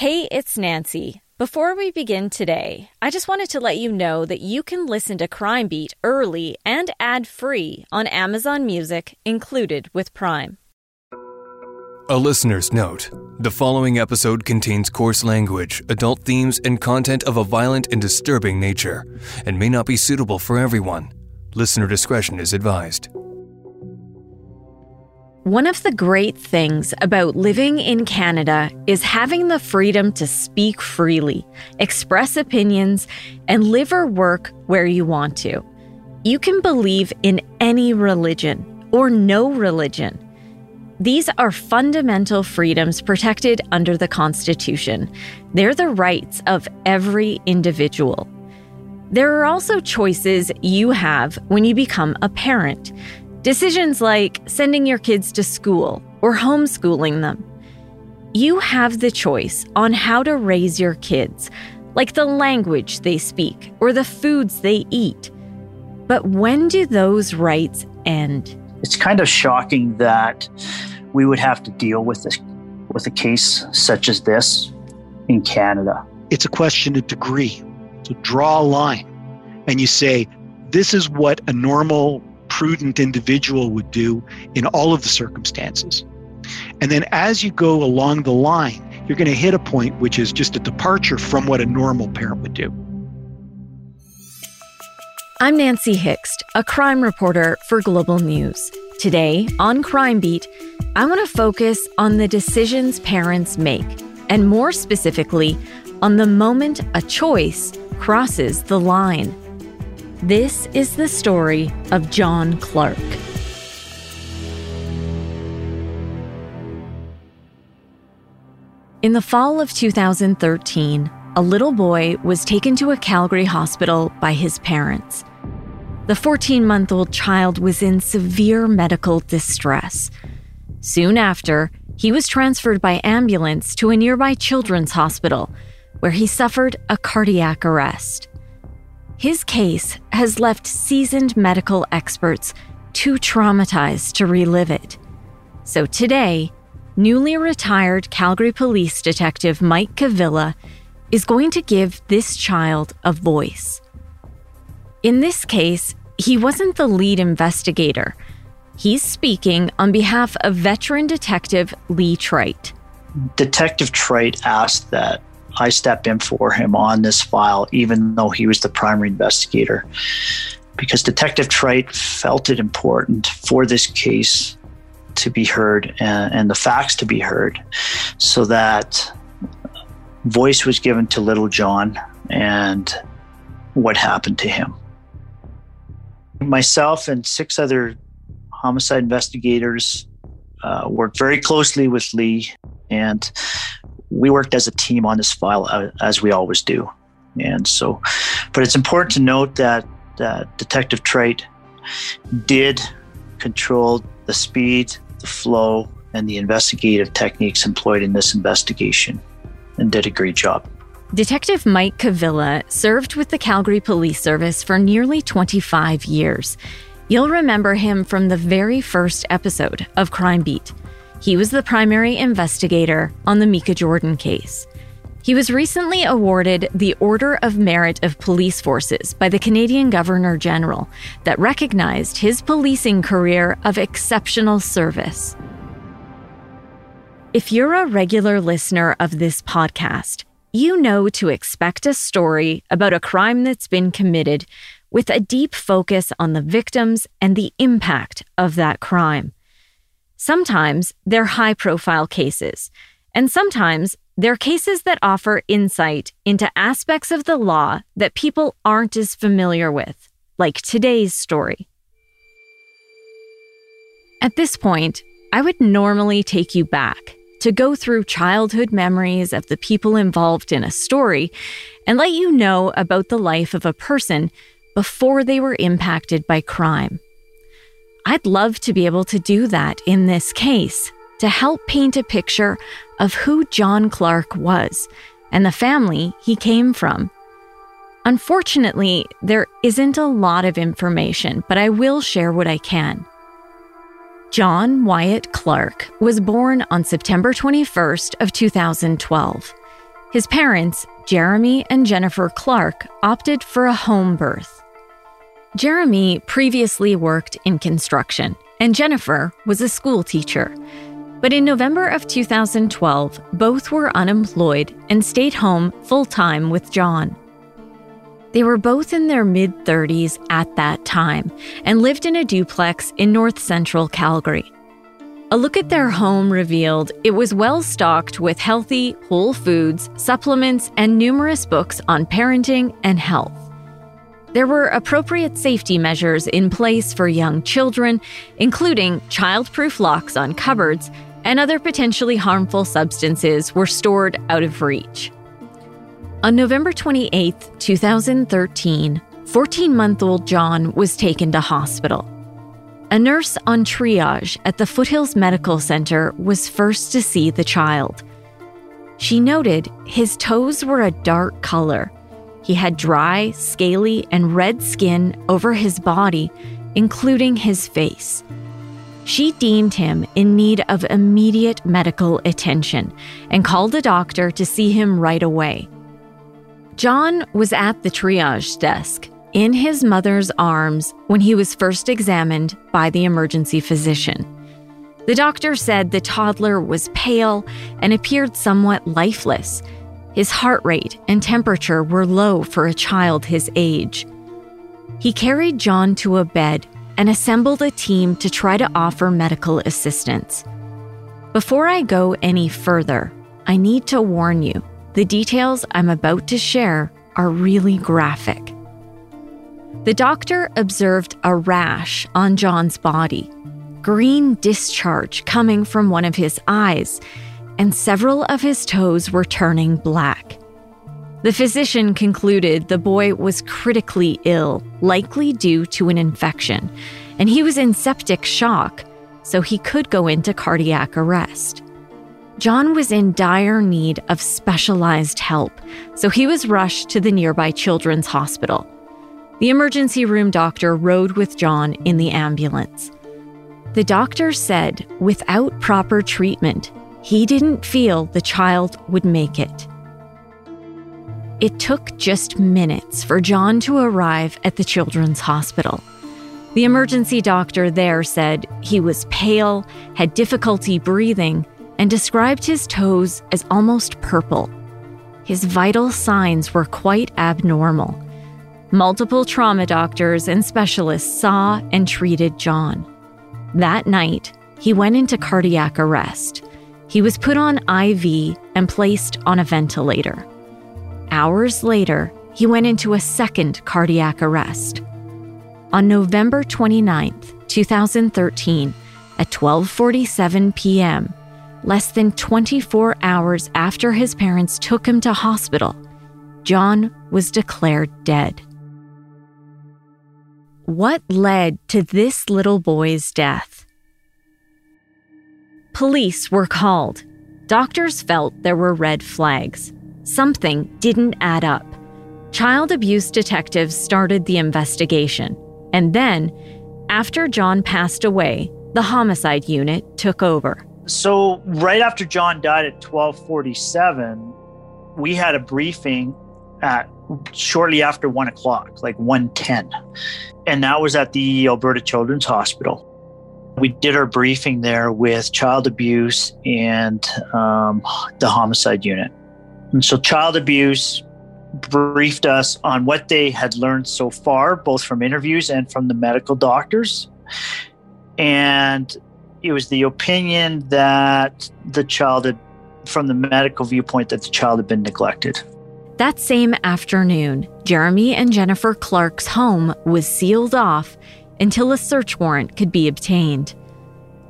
Hey, it's Nancy. Before we begin today, I just wanted to let you know that you can listen to Crime Beat early and ad free on Amazon Music, included with Prime. A listener's note the following episode contains coarse language, adult themes, and content of a violent and disturbing nature, and may not be suitable for everyone. Listener discretion is advised. One of the great things about living in Canada is having the freedom to speak freely, express opinions, and live or work where you want to. You can believe in any religion or no religion. These are fundamental freedoms protected under the Constitution. They're the rights of every individual. There are also choices you have when you become a parent. Decisions like sending your kids to school or homeschooling them. You have the choice on how to raise your kids, like the language they speak or the foods they eat. But when do those rights end? It's kind of shocking that we would have to deal with this with a case such as this in Canada. It's a question of degree. So draw a line and you say, this is what a normal prudent individual would do in all of the circumstances. And then as you go along the line, you're going to hit a point which is just a departure from what a normal parent would do. I'm Nancy Hixt, a crime reporter for Global News. Today on Crime Beat, I want to focus on the decisions parents make, and more specifically, on the moment a choice crosses the line. This is the story of John Clark. In the fall of 2013, a little boy was taken to a Calgary hospital by his parents. The 14 month old child was in severe medical distress. Soon after, he was transferred by ambulance to a nearby children's hospital, where he suffered a cardiac arrest. His case has left seasoned medical experts too traumatized to relive it. So today, newly retired Calgary police detective Mike Cavilla is going to give this child a voice. In this case, he wasn't the lead investigator. He's speaking on behalf of veteran detective Lee Trite. Detective Trite asked that I step in for him on this file, even though he was the primary investigator, because Detective Trite felt it important for this case to be heard and, and the facts to be heard so that voice was given to little John and what happened to him. Myself and six other homicide investigators uh, worked very closely with Lee, and we worked as a team on this file uh, as we always do. And so, but it's important to note that that Detective Trite did control the speed, the flow, and the investigative techniques employed in this investigation and did a great job. Detective Mike Cavilla served with the Calgary Police Service for nearly 25 years. You'll remember him from the very first episode of Crime Beat. He was the primary investigator on the Meika Jordan case. He was recently awarded the Order of Merit of Police Forces by the Canadian Governor General that recognized his policing career of exceptional service. If you're a regular listener of this podcast, you know to expect a story about a crime that's been committed with a deep focus on the victims and the impact of that crime. Sometimes they're high profile cases, and sometimes they're cases that offer insight into aspects of the law that people aren't as familiar with, like today's story. At this point, I would normally take you back to go through childhood memories of the people involved in a story and let you know about the life of a person before they were impacted by crime. I'd love to be able to do that in this case to help paint a picture of who John Clark was and the family he came from. Unfortunately, there isn't a lot of information, but I will share what I can. John Wyatt Clark was born on September 21st of 2012. His parents, Jeremy and Jennifer Clark, opted for a home birth. Jeremy previously worked in construction, and Jennifer was a school teacher. But in November of 2012, both were unemployed and stayed home full time with John. They were both in their mid 30s at that time and lived in a duplex in north central Calgary. A look at their home revealed it was well stocked with healthy, whole foods, supplements, and numerous books on parenting and health. There were appropriate safety measures in place for young children, including child-proof locks on cupboards, and other potentially harmful substances were stored out of reach. On November 28, 2013, 14 month old John was taken to hospital. A nurse on triage at the Foothills Medical Center was first to see the child. She noted his toes were a dark color. He had dry, scaly, and red skin over his body, including his face. She deemed him in need of immediate medical attention and called a doctor to see him right away. John was at the triage desk in his mother's arms when he was first examined by the emergency physician. The doctor said the toddler was pale and appeared somewhat lifeless. His heart rate and temperature were low for a child his age. He carried John to a bed and assembled a team to try to offer medical assistance. Before I go any further, I need to warn you the details I'm about to share are really graphic. The doctor observed a rash on John's body, green discharge coming from one of his eyes, and several of his toes were turning black. The physician concluded the boy was critically ill, likely due to an infection, and he was in septic shock, so he could go into cardiac arrest. John was in dire need of specialized help, so he was rushed to the nearby children's hospital. The emergency room doctor rode with John in the ambulance. The doctor said without proper treatment, he didn't feel the child would make it. It took just minutes for John to arrive at the children's hospital. The emergency doctor there said he was pale, had difficulty breathing, and described his toes as almost purple. His vital signs were quite abnormal. Multiple trauma doctors and specialists saw and treated John. That night, he went into cardiac arrest. He was put on IV and placed on a ventilator. Hours later, he went into a second cardiac arrest. On November 29, 2013, at 12:47 p.m., less than 24 hours after his parents took him to hospital, John was declared dead. What led to this little boy's death? Police were called. Doctors felt there were red flags. Something didn't add up. Child abuse detectives started the investigation. And then, after John passed away, the homicide unit took over. So right after John died at 1247, we had a briefing at shortly after one o'clock, like 110. And that was at the Alberta Children's Hospital. We did our briefing there with child abuse and um, the homicide unit. And so child abuse briefed us on what they had learned so far, both from interviews and from the medical doctors. And it was the opinion that the child had, from the medical viewpoint, that the child had been neglected. That same afternoon, Jeremy and Jennifer Clark's home was sealed off until a search warrant could be obtained.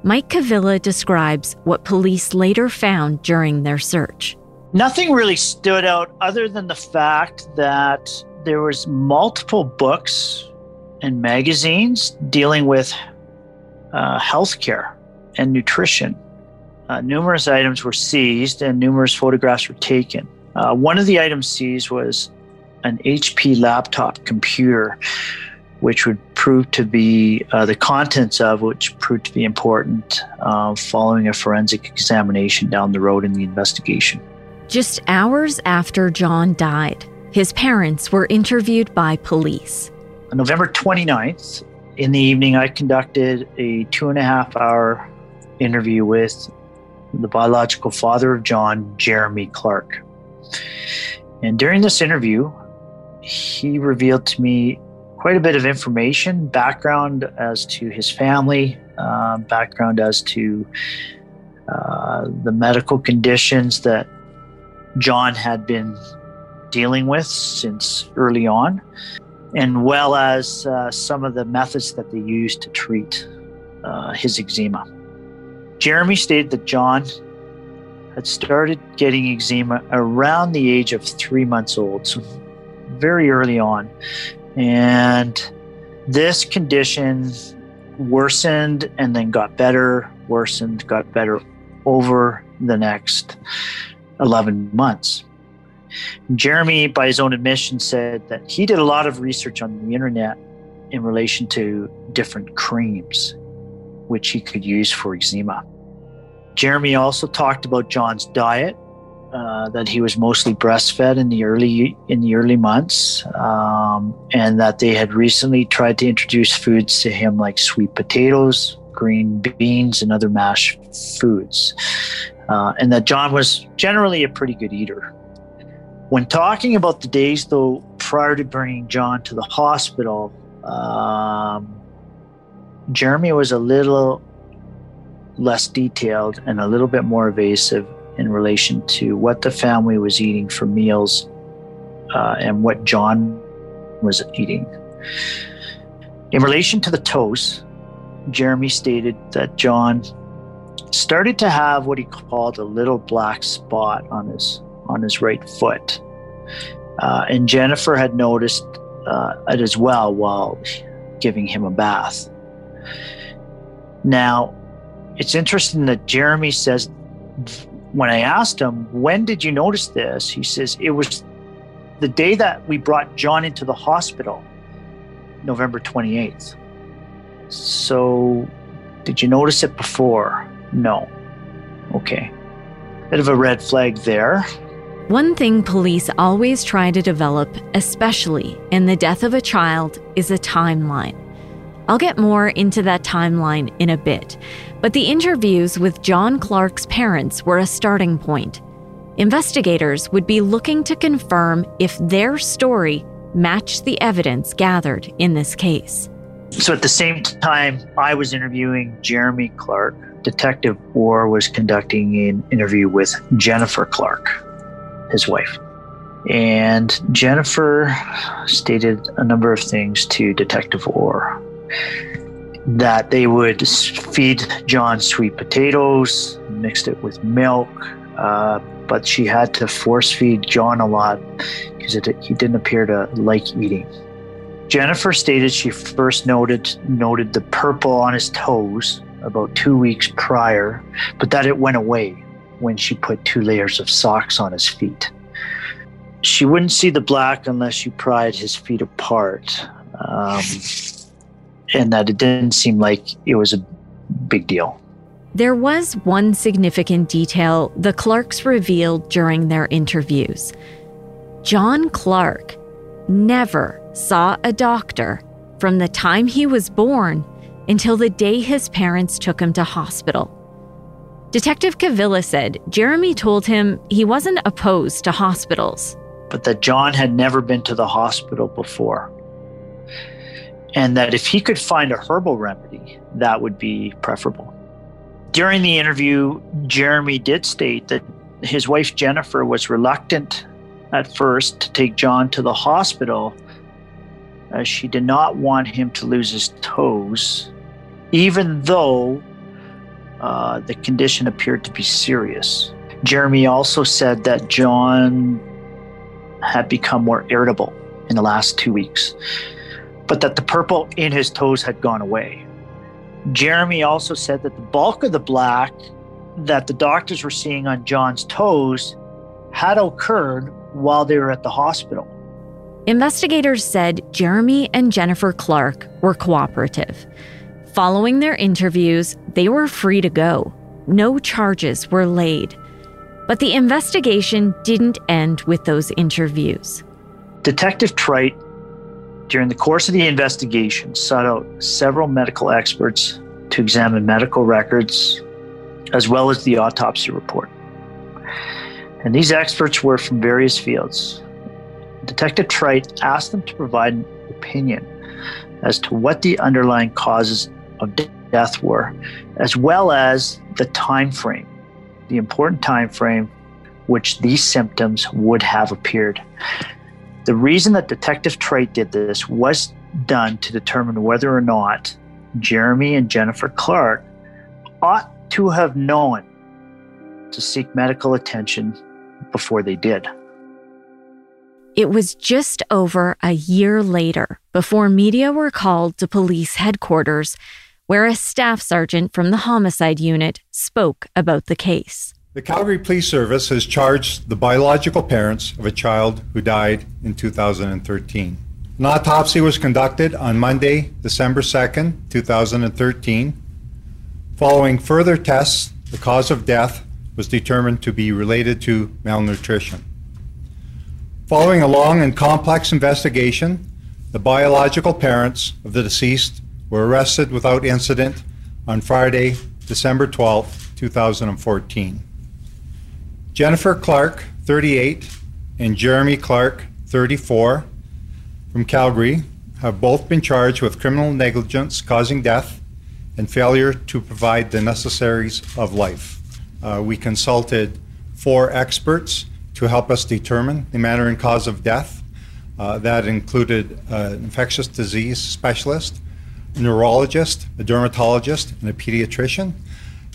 Mike Cavilla describes what police later found during their search. Nothing really stood out other than the fact that there was multiple books and magazines dealing with uh, healthcare and nutrition. Uh, numerous items were seized and numerous photographs were taken. Uh, one of the items seized was an HP laptop computer, which would prove to be uh, the contents of which proved to be important uh, following a forensic examination down the road in the investigation. Just hours after John died, his parents were interviewed by police. On November 29th, in the evening, I conducted a two and a half hour interview with the biological father of John, Jeremy Clark. And during this interview, he revealed to me quite a bit of information, background as to his family, uh, background as to uh, the medical conditions that John had been dealing with since early on, and well as uh, some of the methods that they used to treat uh, his eczema. Jeremy stated that John had started getting eczema around the age of three months old, so very early on. And this condition worsened and then got better, worsened, got better over the next 11 months. Jeremy, by his own admission, said that he did a lot of research on the internet in relation to different creams which he could use for eczema. Jeremy also talked about John's diet, uh, that he was mostly breastfed in the early in the early months, um, and that they had recently tried to introduce foods to him like sweet potatoes, green beans, and other mashed foods, uh, and that John was generally a pretty good eater. When talking about the days, though, prior to bringing John to the hospital, um, Jeremy was a little less detailed and a little bit more evasive in relation to what the family was eating for meals uh, and what John was eating. In relation to the toes, Jeremy stated that John started to have what he called a little black spot on his on his right foot, uh, and Jennifer had noticed uh, it as well while giving him a bath. Now, it's interesting that Jeremy says, when I asked him, when did you notice this? He says, it was the day that we brought John into the hospital, November 28th. So, did you notice it before? No. Okay. Bit of a red flag there. One thing police always try to develop, especially in the death of a child, is a timeline. I'll get more into that timeline in a bit, but the interviews with John Clark's parents were a starting point. Investigators would be looking to confirm if their story matched the evidence gathered in this case. So at the same time, I was interviewing Jeremy Clark. Detective Orr was conducting an interview with Jennifer Clark, his wife. And Jennifer stated a number of things to Detective Orr that they would feed John sweet potatoes, mixed it with milk, uh, but she had to force feed John a lot because he didn't appear to like eating. Jennifer stated she first noted noted the purple on his toes about two weeks prior, but that it went away when she put two layers of socks on his feet. She wouldn't see the black unless you pried his feet apart. Um, and that it didn't seem like it was a big deal. There was one significant detail the Clarks revealed during their interviews. John Clark never saw a doctor from the time he was born until the day his parents took him to hospital. Detective Cavilla said Jeremy told him he wasn't opposed to hospitals. But that John had never been to the hospital before and that if he could find a herbal remedy, that would be preferable. During the interview, Jeremy did state that his wife Jennifer was reluctant at first to take John to the hospital as she did not want him to lose his toes, even though uh, the condition appeared to be serious. Jeremy also said that John had become more irritable in the last two weeks but that the purple in his toes had gone away. Jeremy also said that the bulk of the black that the doctors were seeing on John's toes had occurred while they were at the hospital. Investigators said Jeremy and Jennifer Clark were cooperative. Following their interviews, they were free to go. No charges were laid. But the investigation didn't end with those interviews. Detective Trite, during the course of the investigation, sought out several medical experts to examine medical records as well as the autopsy report. And these experts were from various fields. Detective Trite asked them to provide an opinion as to what the underlying causes of death were, as well as the time frame the important time frame which these symptoms would have appeared. The reason that Detective Trite did this was done to determine whether or not Jeremy and Jennifer Clark ought to have known to seek medical attention before they did. It was just over a year later before media were called to police headquarters where a staff sergeant from the homicide unit spoke about the case. The Calgary Police Service has charged the biological parents of a child who died in 2013. An autopsy was conducted on Monday, December 2nd, 2013. Following further tests, the cause of death was determined to be related to malnutrition. Following a long and complex investigation, the biological parents of the deceased were arrested without incident on Friday, December 12, 2014. Jennifer Clark, 38, and Jeremy Clark, 34, from Calgary, have both been charged with criminal negligence causing death and failure to provide the necessaries of life. Uh, we consulted four experts to help us determine the manner and cause of death. Uh, that included an infectious disease specialist, a neurologist, a dermatologist, and a pediatrician,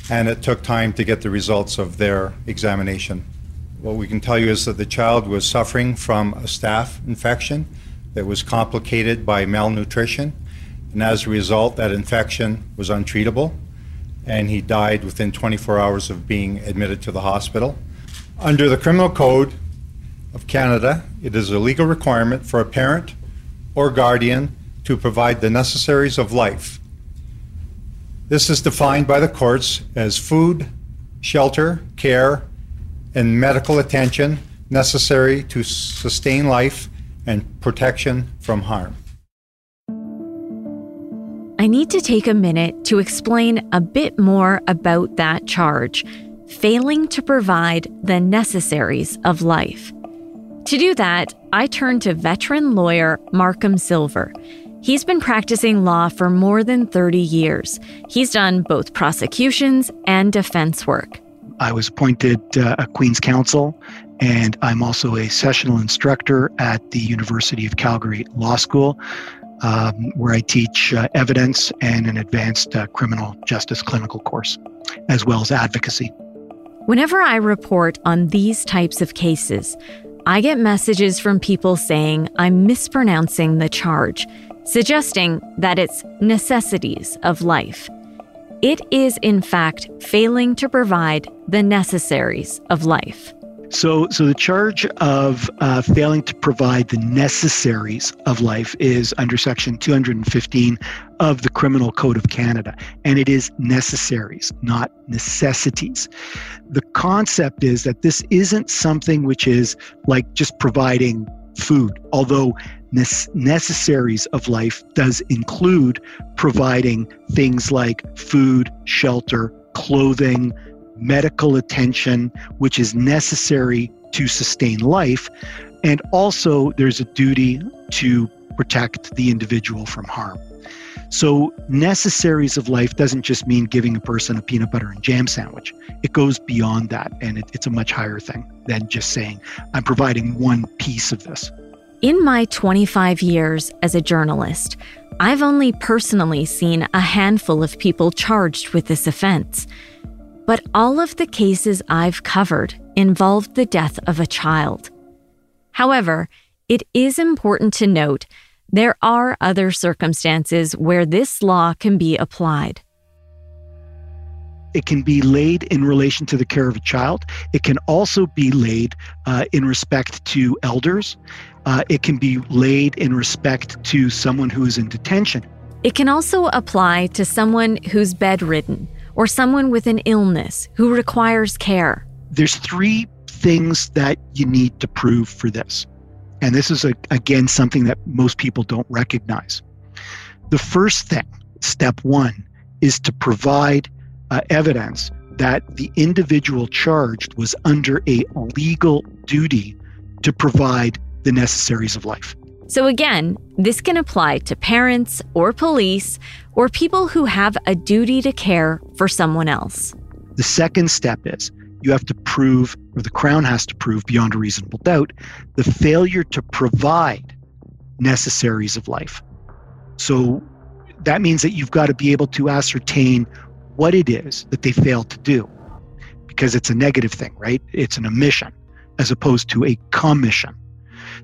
and it took time to get the results of their examination. What we can tell you is that the child was suffering from a staph infection that was complicated by malnutrition, and as a result, that infection was untreatable, and he died within 24 hours of being admitted to the hospital. Under the Criminal Code of Canada, it is a legal requirement for a parent or guardian to provide the necessaries of life. This is defined by the courts as food, shelter, care, and medical attention necessary to sustain life and protection from harm. I need to take a minute to explain a bit more about that charge failing to provide the necessaries of life. To do that, I turn to veteran lawyer Markham Silver. He's been practicing law for more than 30 years. He's done both prosecutions and defense work. I was appointed uh, a Queen's Counsel, and I'm also a sessional instructor at the University of Calgary Law School, um, where I teach uh, evidence and an advanced uh, criminal justice clinical course, as well as advocacy. Whenever I report on these types of cases, I get messages from people saying I'm mispronouncing the charge suggesting that it's necessities of life. It is, in fact, failing to provide the necessaries of life. So, so the charge of uh, failing to provide the necessaries of life is under Section 215 of the Criminal Code of Canada, and it is necessaries, not necessities. The concept is that this isn't something which is like just providing food, although necessaries of life does include providing things like food, shelter, clothing, medical attention, which is necessary to sustain life. And also, there's a duty to protect the individual from harm. So, necessaries of life doesn't just mean giving a person a peanut butter and jam sandwich. It goes beyond that, and it, it's a much higher thing than just saying, I'm providing one piece of this. In my 25 years as a journalist, I've only personally seen a handful of people charged with this offense. But all of the cases I've covered involved the death of a child. However, it is important to note there are other circumstances where this law can be applied. It can be laid in relation to the care of a child. It can also be laid uh, in respect to elders. Uh, it can be laid in respect to someone who is in detention. It can also apply to someone who's bedridden or someone with an illness who requires care. there's three things that you need to prove for this. And this is, a, again, something that most people don't recognize. The first thing, step one, is to provide uh, evidence that the individual charged was under a legal duty to provide the necessaries of life. So, again, this can apply to parents or police or people who have a duty to care for someone else. The second step is you have to prove, or the Crown has to prove beyond a reasonable doubt, the failure to provide necessaries of life. So that means that you've got to be able to ascertain what it is that they failed to do because it's a negative thing, right? It's an omission as opposed to a commission.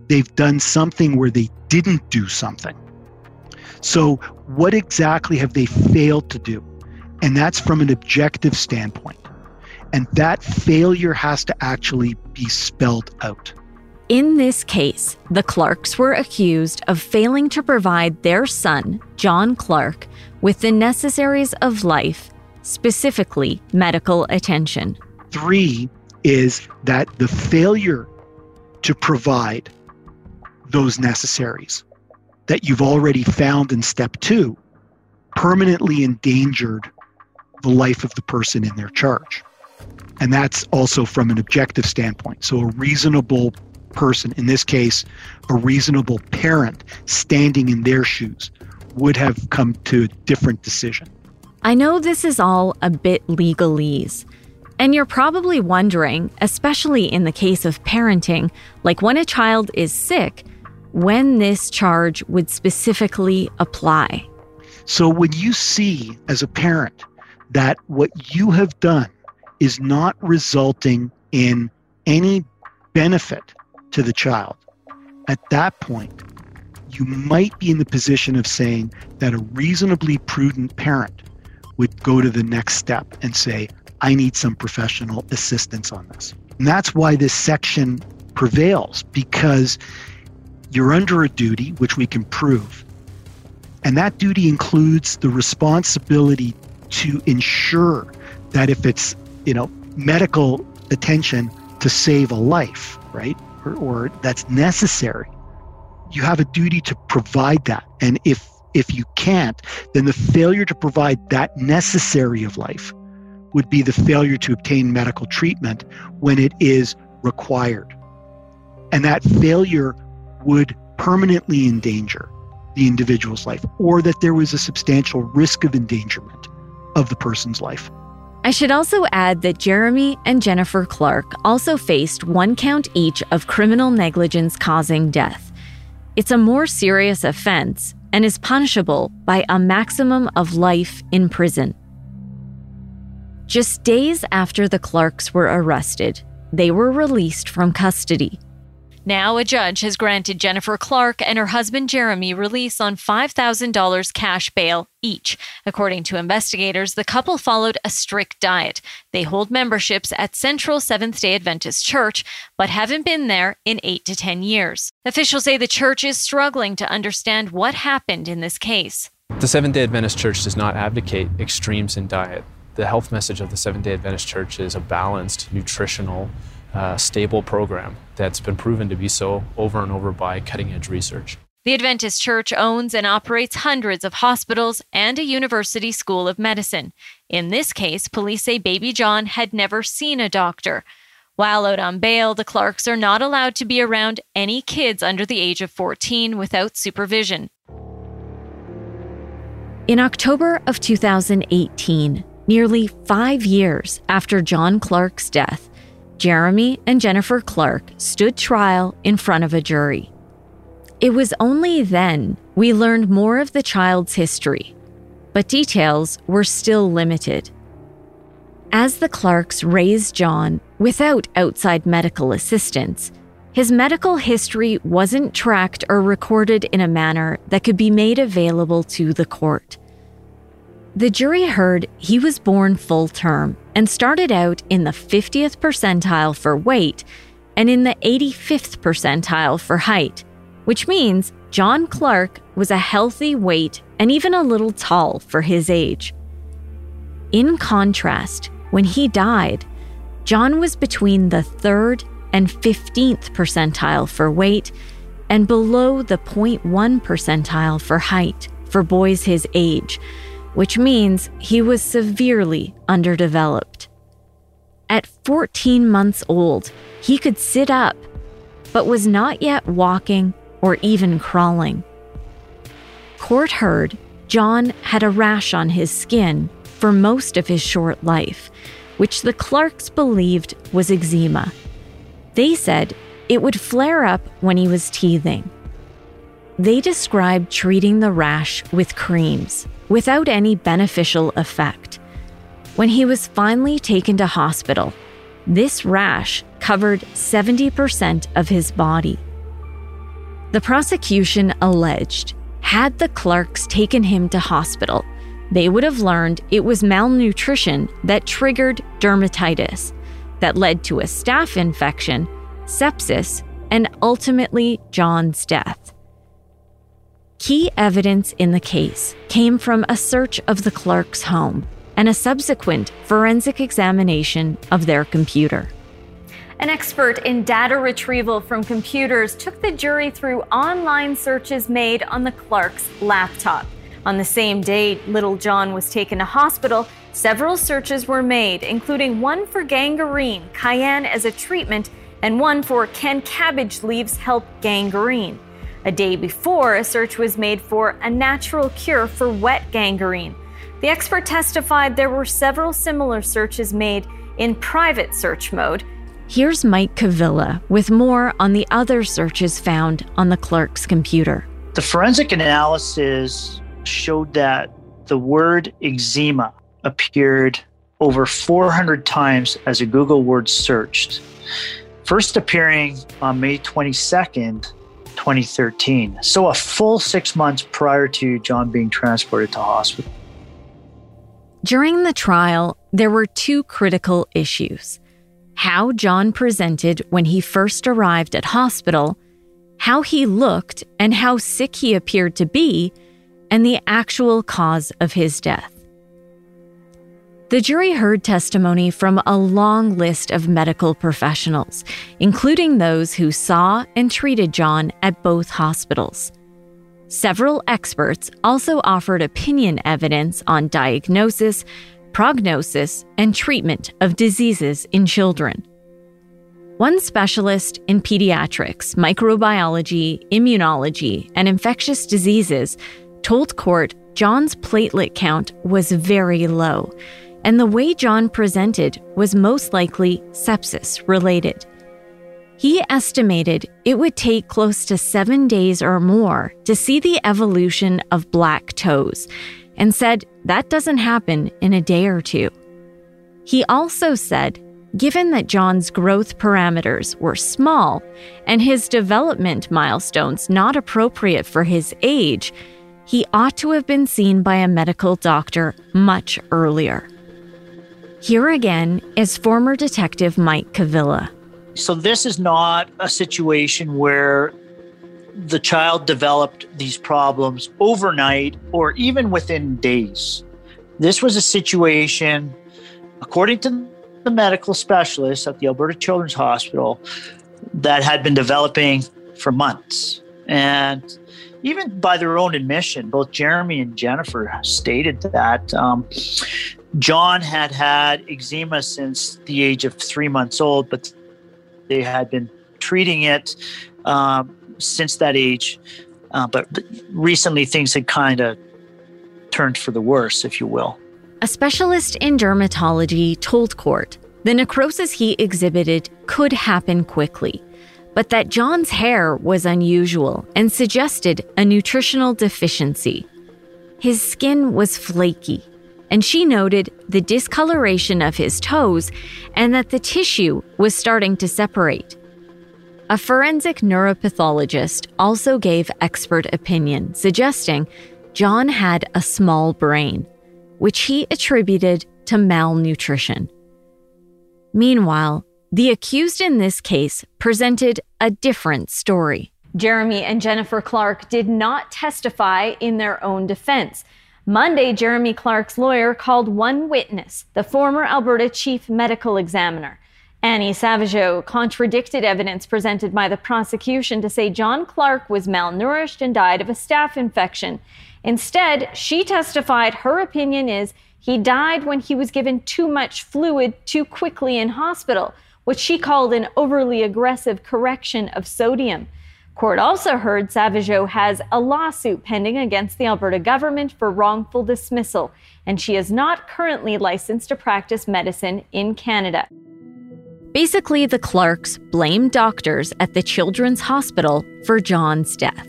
They've done something where they didn't do something. So, what exactly have they failed to do? And that's from an objective standpoint. And that failure has to actually be spelled out. In this case, the Clarks were accused of failing to provide their son, John Clark, with the necessaries of life, specifically medical attention. Three is that the failure to provide those necessaries that you've already found in step two permanently endangered the life of the person in their charge. And that's also from an objective standpoint. So, a reasonable person, in this case, a reasonable parent standing in their shoes, would have come to a different decision. I know this is all a bit legalese. And you're probably wondering, especially in the case of parenting, like when a child is sick, when this charge would specifically apply. So, when you see as a parent that what you have done is not resulting in any benefit to the child, at that point, you might be in the position of saying that a reasonably prudent parent would go to the next step and say, I need some professional assistance on this. And that's why this section prevails because you're under a duty, which we can prove. And that duty includes the responsibility to ensure that if it's you know, medical attention to save a life, right? Or, or that's necessary. You have a duty to provide that. And if if you can't, then the failure to provide that necessary of life would be the failure to obtain medical treatment when it is required. And that failure would permanently endanger the individual's life, or that there was a substantial risk of endangerment of the person's life. I should also add that Jeremy and Jennifer Clark also faced one count each of criminal negligence causing death. It's a more serious offense and is punishable by a maximum of life in prison. Just days after the Clarks were arrested, they were released from custody. Now, a judge has granted Jennifer Clark and her husband Jeremy release on $5,000 cash bail each. According to investigators, the couple followed a strict diet. They hold memberships at Central Seventh day Adventist Church, but haven't been there in eight to 10 years. Officials say the church is struggling to understand what happened in this case. The Seventh day Adventist Church does not advocate extremes in diet. The health message of the Seventh day Adventist Church is a balanced, nutritional, uh, stable program that's been proven to be so over and over by cutting edge research. The Adventist Church owns and operates hundreds of hospitals and a university school of medicine. In this case, police say baby John had never seen a doctor. While out on bail, the Clarks are not allowed to be around any kids under the age of 14 without supervision. In October of 2018, nearly five years after John Clark's death, Jeremy and Jennifer Clark stood trial in front of a jury. It was only then we learned more of the child's history, but details were still limited. As the Clarks raised John without outside medical assistance, his medical history wasn't tracked or recorded in a manner that could be made available to the court. The jury heard he was born full term and started out in the 50th percentile for weight and in the 85th percentile for height, which means John Clark was a healthy weight and even a little tall for his age. In contrast, when he died, John was between the third and 15th percentile for weight and below the 0.1 percentile for height for boys his age, which means he was severely underdeveloped. At 14 months old, he could sit up, but was not yet walking or even crawling. Court heard John had a rash on his skin for most of his short life, which the Clarks believed was eczema. They said it would flare up when he was teething. They described treating the rash with creams without any beneficial effect. When he was finally taken to hospital, this rash covered 70% of his body. The prosecution alleged had the Clarks taken him to hospital, they would have learned it was malnutrition that triggered dermatitis, that led to a staph infection, sepsis, and ultimately John's death. Key evidence in the case came from a search of the Clark's home and a subsequent forensic examination of their computer. An expert in data retrieval from computers took the jury through online searches made on the Clark's laptop. On the same day little John was taken to hospital, several searches were made, including one for gangrene, cayenne as a treatment, and one for can cabbage leaves help gangrene. A day before, a search was made for a natural cure for wet gangrene. The expert testified there were several similar searches made in private search mode Here's Mike Cavilla with more on the other searches found on the Clark's computer. The forensic analysis showed that the word eczema appeared over 400 times as a Google word searched, first appearing on May 22nd, 2013. So a full six months prior to John being transported to hospital. During the trial, there were two critical issues how John presented when he first arrived at hospital, how he looked and how sick he appeared to be, and the actual cause of his death. The jury heard testimony from a long list of medical professionals, including those who saw and treated John at both hospitals. Several experts also offered opinion evidence on diagnosis, prognosis, and treatment of diseases in children. One specialist in pediatrics, microbiology, immunology, and infectious diseases told court John's platelet count was very low, and the way John presented was most likely sepsis related. He estimated it would take close to seven days or more to see the evolution of black toes, and said that doesn't happen in a day or two. He also said, given that John's growth parameters were small and his development milestones not appropriate for his age, he ought to have been seen by a medical doctor much earlier. Here again is former detective Mike Cavilla. So, this is not a situation where the child developed these problems overnight or even within days. This was a situation, according to the medical specialists at the Alberta Children's Hospital, that had been developing for months. And even by their own admission, both Jeremy and Jennifer stated that um, John had had eczema since the age of three months old, but they had been treating it um, since that age. Uh, but recently, things had kind of turned for the worse, if you will. A specialist in dermatology told court the necrosis he exhibited could happen quickly, but that John's hair was unusual and suggested a nutritional deficiency. His skin was flaky, and she noted the discoloration of his toes and that the tissue was starting to separate. A forensic neuropathologist also gave expert opinion, suggesting John had a small brain, which he attributed to malnutrition. Meanwhile, the accused in this case presented a different story. Jeremy and Jennifer Clark did not testify in their own defense. Monday, Jeremy Clark's lawyer called one witness, the former Alberta chief medical examiner. Anny Sauvageau contradicted evidence presented by the prosecution to say John Clark was malnourished and died of a staph infection. Instead, she testified her opinion is he died when he was given too much fluid too quickly in hospital, which she called an overly aggressive correction of sodium. Court also heard Sauvageau has a lawsuit pending against the Alberta government for wrongful dismissal, and she is not currently licensed to practice medicine in Canada. Basically, the Clarks blamed doctors at the Children's Hospital for John's death.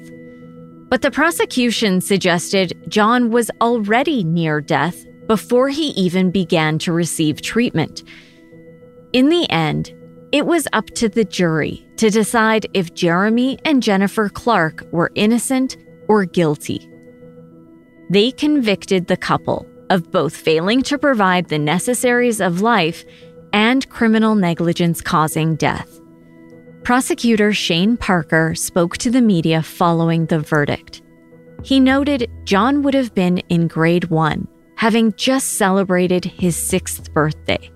But the prosecution suggested John was already near death before he even began to receive treatment. In the end, it was up to the jury to decide if Jeremy and Jennifer Clark were innocent or guilty. They convicted the couple of both failing to provide the necessaries of life and criminal negligence causing death. Prosecutor Shane Parker spoke to the media following the verdict. He noted John would have been in grade one, having just celebrated his sixth birthday.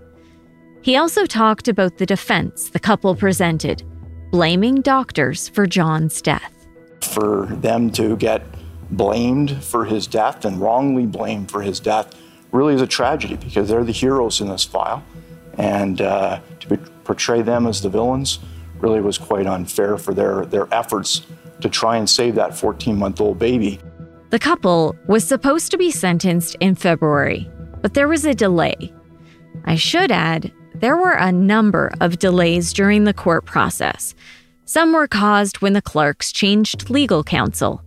He also talked about the defense the couple presented, blaming doctors for John's death. For them to get blamed for his death and wrongly blamed for his death really is a tragedy because they're the heroes in this file. And uh, to be, portray them as the villains really was quite unfair for their, their efforts to try and save that 14 month old baby. The couple was supposed to be sentenced in February, but there was a delay. I should add, there were a number of delays during the court process. Some were caused when the Clarks changed legal counsel.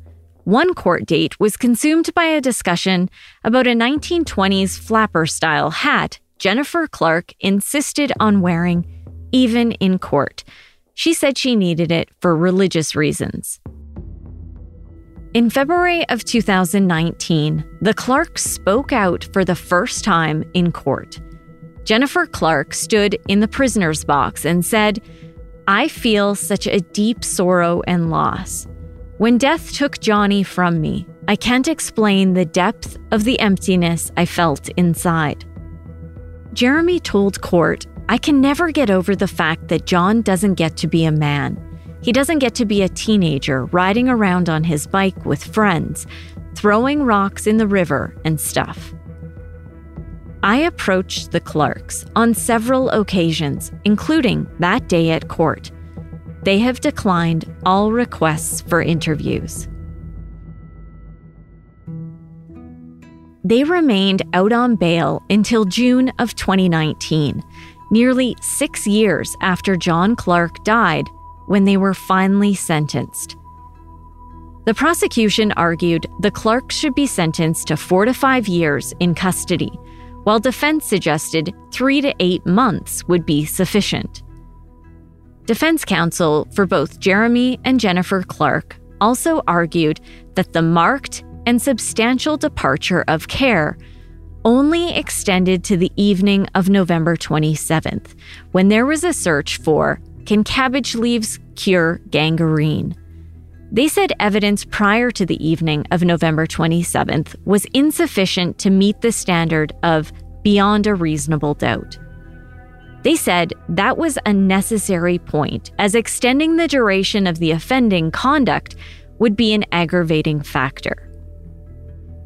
One court date was consumed by a discussion about a 1920s flapper style hat Jennifer Clark insisted on wearing, even in court. She said she needed it for religious reasons. In February of 2019, the Clarks spoke out for the first time in court. Jennifer Clark stood in the prisoner's box and said, I feel such a deep sorrow and loss. When death took Johnny from me, I can't explain the depth of the emptiness I felt inside. Jeremy told court, I can never get over the fact that John doesn't get to be a man. He doesn't get to be a teenager riding around on his bike with friends, throwing rocks in the river and stuff. I approached the Clarks on several occasions, including that day at court. They have declined all requests for interviews. They remained out on bail until June of 2019, nearly six years after John Clark died, when they were finally sentenced. The prosecution argued the Clarks should be sentenced to four to five years in custody, while defense suggested three to eight months would be sufficient. Defense counsel for both Jeremy and Jennifer Clark also argued that the marked and substantial departure of care only extended to the evening of November 27th, when there was a search for Can cabbage leaves cure gangrene? They said evidence prior to the evening of November 27th was insufficient to meet the standard of beyond a reasonable doubt. They said that was a necessary point, as extending the duration of the offending conduct would be an aggravating factor.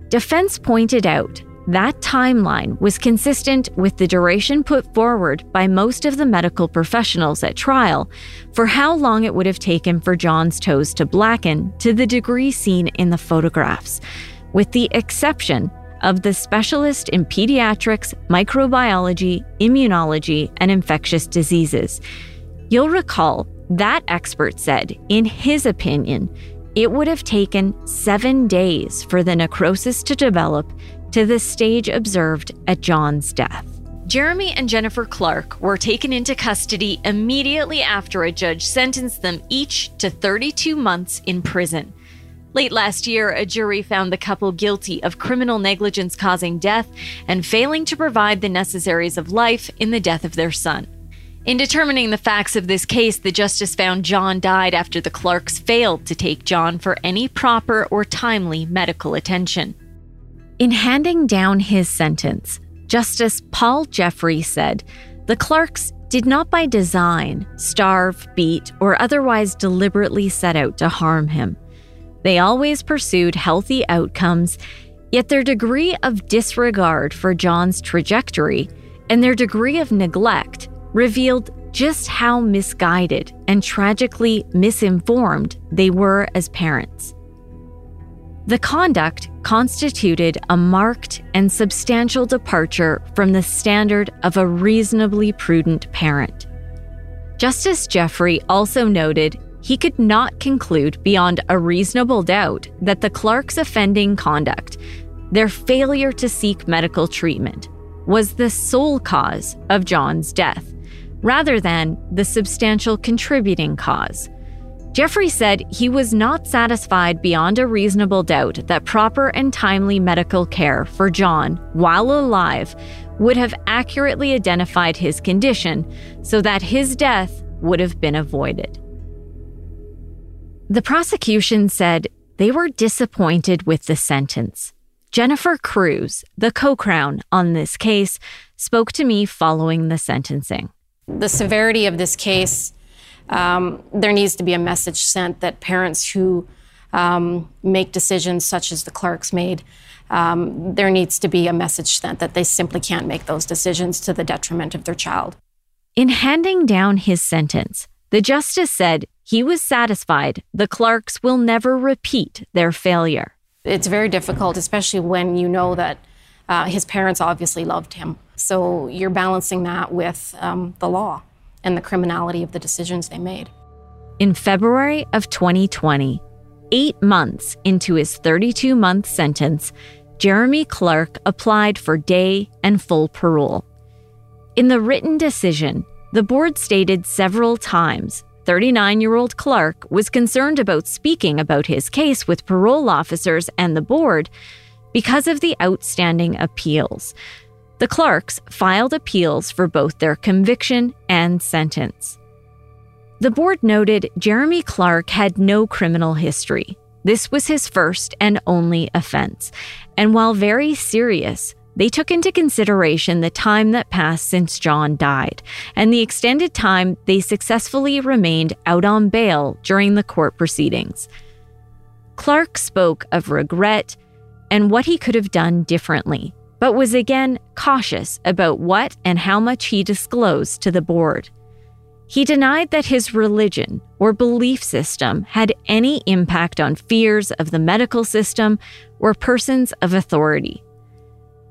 Defense pointed out that timeline was consistent with the duration put forward by most of the medical professionals at trial for how long it would have taken for John's toes to blacken to the degree seen in the photographs, with the exception of the specialist in pediatrics, microbiology, immunology, and infectious diseases. You'll recall that expert said, in his opinion, it would have taken seven days for the necrosis to develop to the stage observed at John's death. Jeremy and Jennifer Clark were taken into custody immediately after a judge sentenced them each to 32 months in prison. Late last year, a jury found the couple guilty of criminal negligence causing death and failing to provide the necessaries of life in the death of their son. In determining the facts of this case, the justice found John died after the Clarks failed to take John for any proper or timely medical attention. In handing down his sentence, Justice Paul Jeffrey said the Clarks did not by design starve, beat, or otherwise deliberately set out to harm him. They always pursued healthy outcomes, yet their degree of disregard for John's trajectory and their degree of neglect revealed just how misguided and tragically misinformed they were as parents. The conduct constituted a marked and substantial departure from the standard of a reasonably prudent parent. Justice Jeffrey also noted he could not conclude beyond a reasonable doubt that the Clarks' offending conduct, their failure to seek medical treatment, was the sole cause of John's death, rather than the substantial contributing cause. Jeffrey said he was not satisfied beyond a reasonable doubt that proper and timely medical care for John while alive would have accurately identified his condition so that his death would have been avoided. The prosecution said they were disappointed with the sentence. Jennifer Cruz, the co crown on this case, spoke to me following the sentencing. The severity of this case um, there needs to be a message sent that parents who um, make decisions such as the Clarks made, um, there needs to be a message sent that they simply can't make those decisions to the detriment of their child. In handing down his sentence, the justice said he was satisfied the Clarks will never repeat their failure. It's very difficult, especially when you know that uh, his parents obviously loved him. So you're balancing that with um, the law and the criminality of the decisions they made. In February of 2020, eight months into his 32 month sentence, Jeremy Clark applied for day and full parole. In the written decision, the board stated several times 39 year old Clark was concerned about speaking about his case with parole officers and the board because of the outstanding appeals, the Clarks filed appeals for both their conviction and sentence. The board noted Jeremy Clark had no criminal history. This was his first and only offense. And while very serious, they took into consideration the time that passed since John died and the extended time they successfully remained out on bail during the court proceedings. Clark spoke of regret and what he could have done differently but was again cautious about what and how much he disclosed to the board. He denied that his religion or belief system had any impact on fears of the medical system or persons of authority.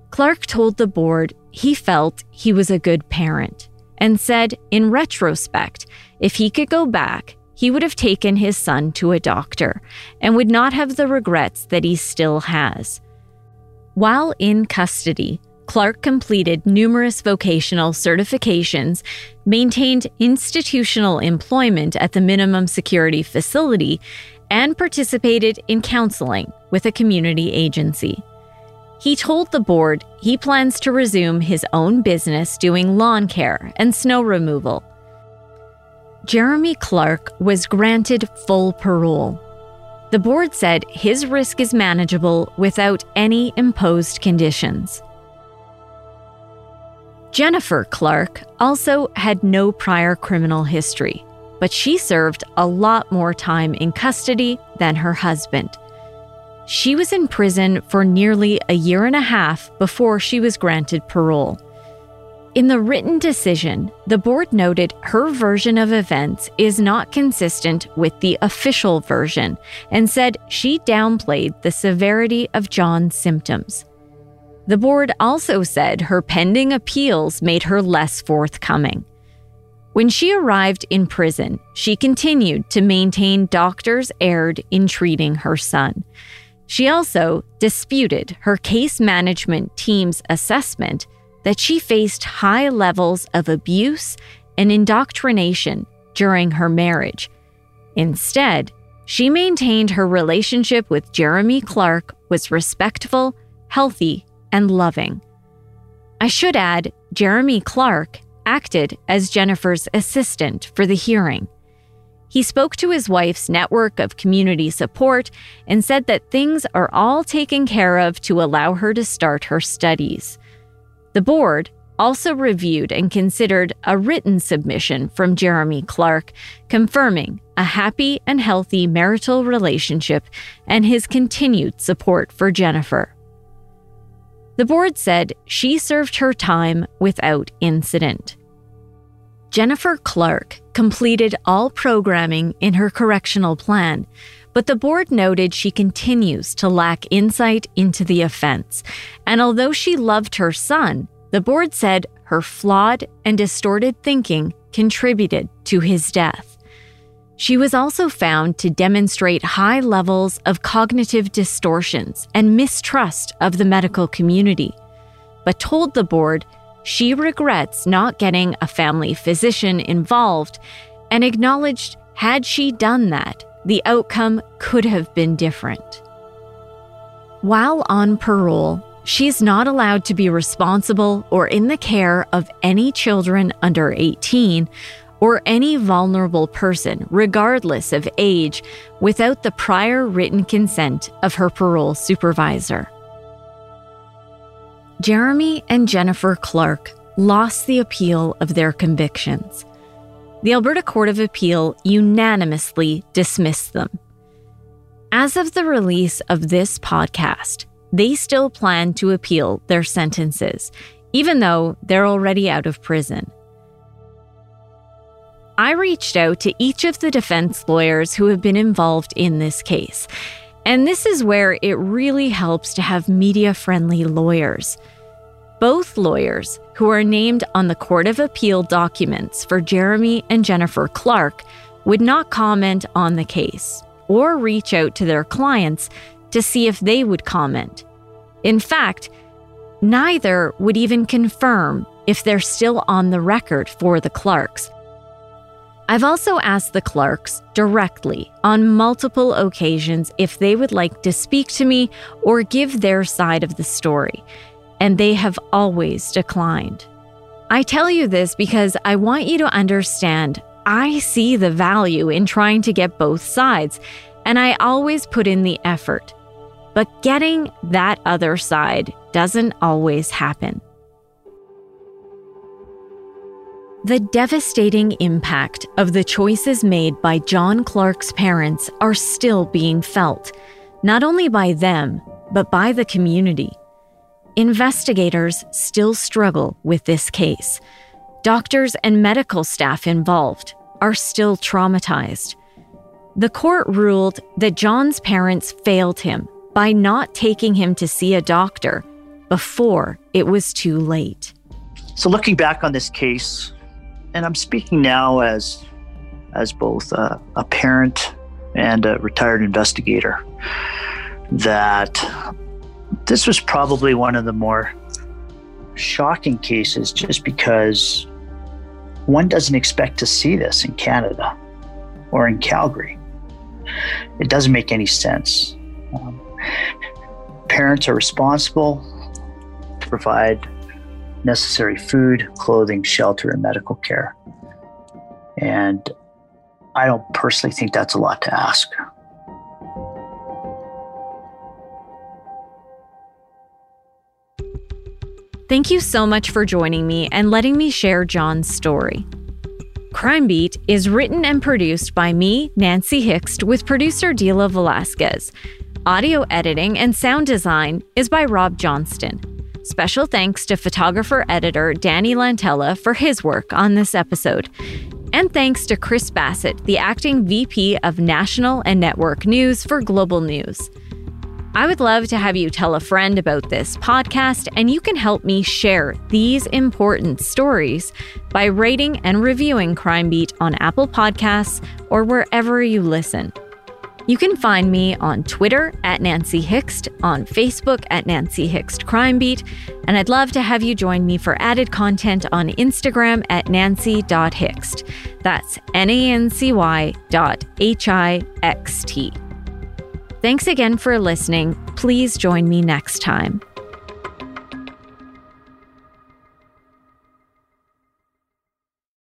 Clark told the board he felt he was a good parent and said, in retrospect, if he could go back, he would have taken his son to a doctor and would not have the regrets that he still has. While in custody, Clark completed numerous vocational certifications, maintained institutional employment at the minimum security facility, and participated in counseling with a community agency. He told the board he plans to resume his own business doing lawn care and snow removal. Jeremy Clark was granted full parole the board said his risk is manageable without any imposed conditions. Jennifer Clark also had no prior criminal history, but she served a lot more time in custody than her husband. She was in prison for nearly a year and a half before she was granted parole. In the written decision, the board noted her version of events is not consistent with the official version and said she downplayed the severity of John's symptoms. The board also said her pending appeals made her less forthcoming. When she arrived in prison, she continued to maintain doctors erred in treating her son. She also disputed her case management team's assessment that she faced high levels of abuse and indoctrination during her marriage. Instead, she maintained her relationship with Jeremy Clark was respectful, healthy, and loving. I should add, Jeremy Clark acted as Jennifer's assistant for the hearing. He spoke to his wife's network of community support and said that things are all taken care of to allow her to start her studies. The board, also reviewed and considered a written submission from Jeremy Clark confirming a happy and healthy marital relationship and his continued support for Jennifer. The board said she served her time without incident. Jennifer Clark completed all programming in her correctional plan, but the board noted she continues to lack insight into the offense. And although she loved her son, the board said her flawed and distorted thinking contributed to his death. She was also found to demonstrate high levels of cognitive distortions and mistrust of the medical community, but told the board she regrets not getting a family physician involved and acknowledged had she done that, the outcome could have been different. While on parole, she's not allowed to be responsible or in the care of any children under 18 or any vulnerable person, regardless of age, without the prior written consent of her parole supervisor. Jeremy and Jennifer Clark lost the appeal of their convictions. The Alberta Court of Appeal unanimously dismissed them. As of the release of this podcast, they still plan to appeal their sentences, even though they're already out of prison. I reached out to each of the defense lawyers who have been involved in this case. And this is where it really helps to have media friendly lawyers. Both lawyers, who are named on the Court of Appeal documents for Jeremy and Jennifer Clark, would not comment on the case or reach out to their clients to see if they would comment. In fact, neither would even confirm if they're still on the record for the Clarks. I've also asked the Clarks directly on multiple occasions if they would like to speak to me or give their side of the story, and they have always declined. I tell you this because I want you to understand I see the value in trying to get both sides, and I always put in the effort. But getting that other side doesn't always happen. The devastating impact of the choices made by John Clark's parents are still being felt, not only by them, but by the community. Investigators still struggle with this case. Doctors and medical staff involved are still traumatized. The court ruled that John's parents failed him by not taking him to see a doctor before it was too late. So, looking back on this case, and I'm speaking now as as both a, a parent and a retired investigator that this was probably one of the more shocking cases just because one doesn't expect to see this in Canada or in Calgary. It doesn't make any sense. Um, parents are responsible to provide necessary food, clothing, shelter, and medical care. And I don't personally think that's a lot to ask. Thank you so much for joining me and letting me share John's story. Crime Beat is written and produced by me, Nancy Hixt, with producer Dila Velasquez. Audio editing and sound design is by Rob Johnston. Special thanks to photographer editor Danny Lantella for his work on this episode. And thanks to Chris Bassett, the acting VP of National and Network News for Global News. I would love to have you tell a friend about this podcast, and you can help me share these important stories by rating and reviewing Crime Beat on Apple Podcasts or wherever you listen. You can find me on Twitter at Nancy Hixt, on Facebook at Nancy Hixt Crime Beat, and I'd love to have you join me for added content on Instagram at nancy.hixt. That's N A N C Y dot H I X T. Thanks again for listening. Please join me next time.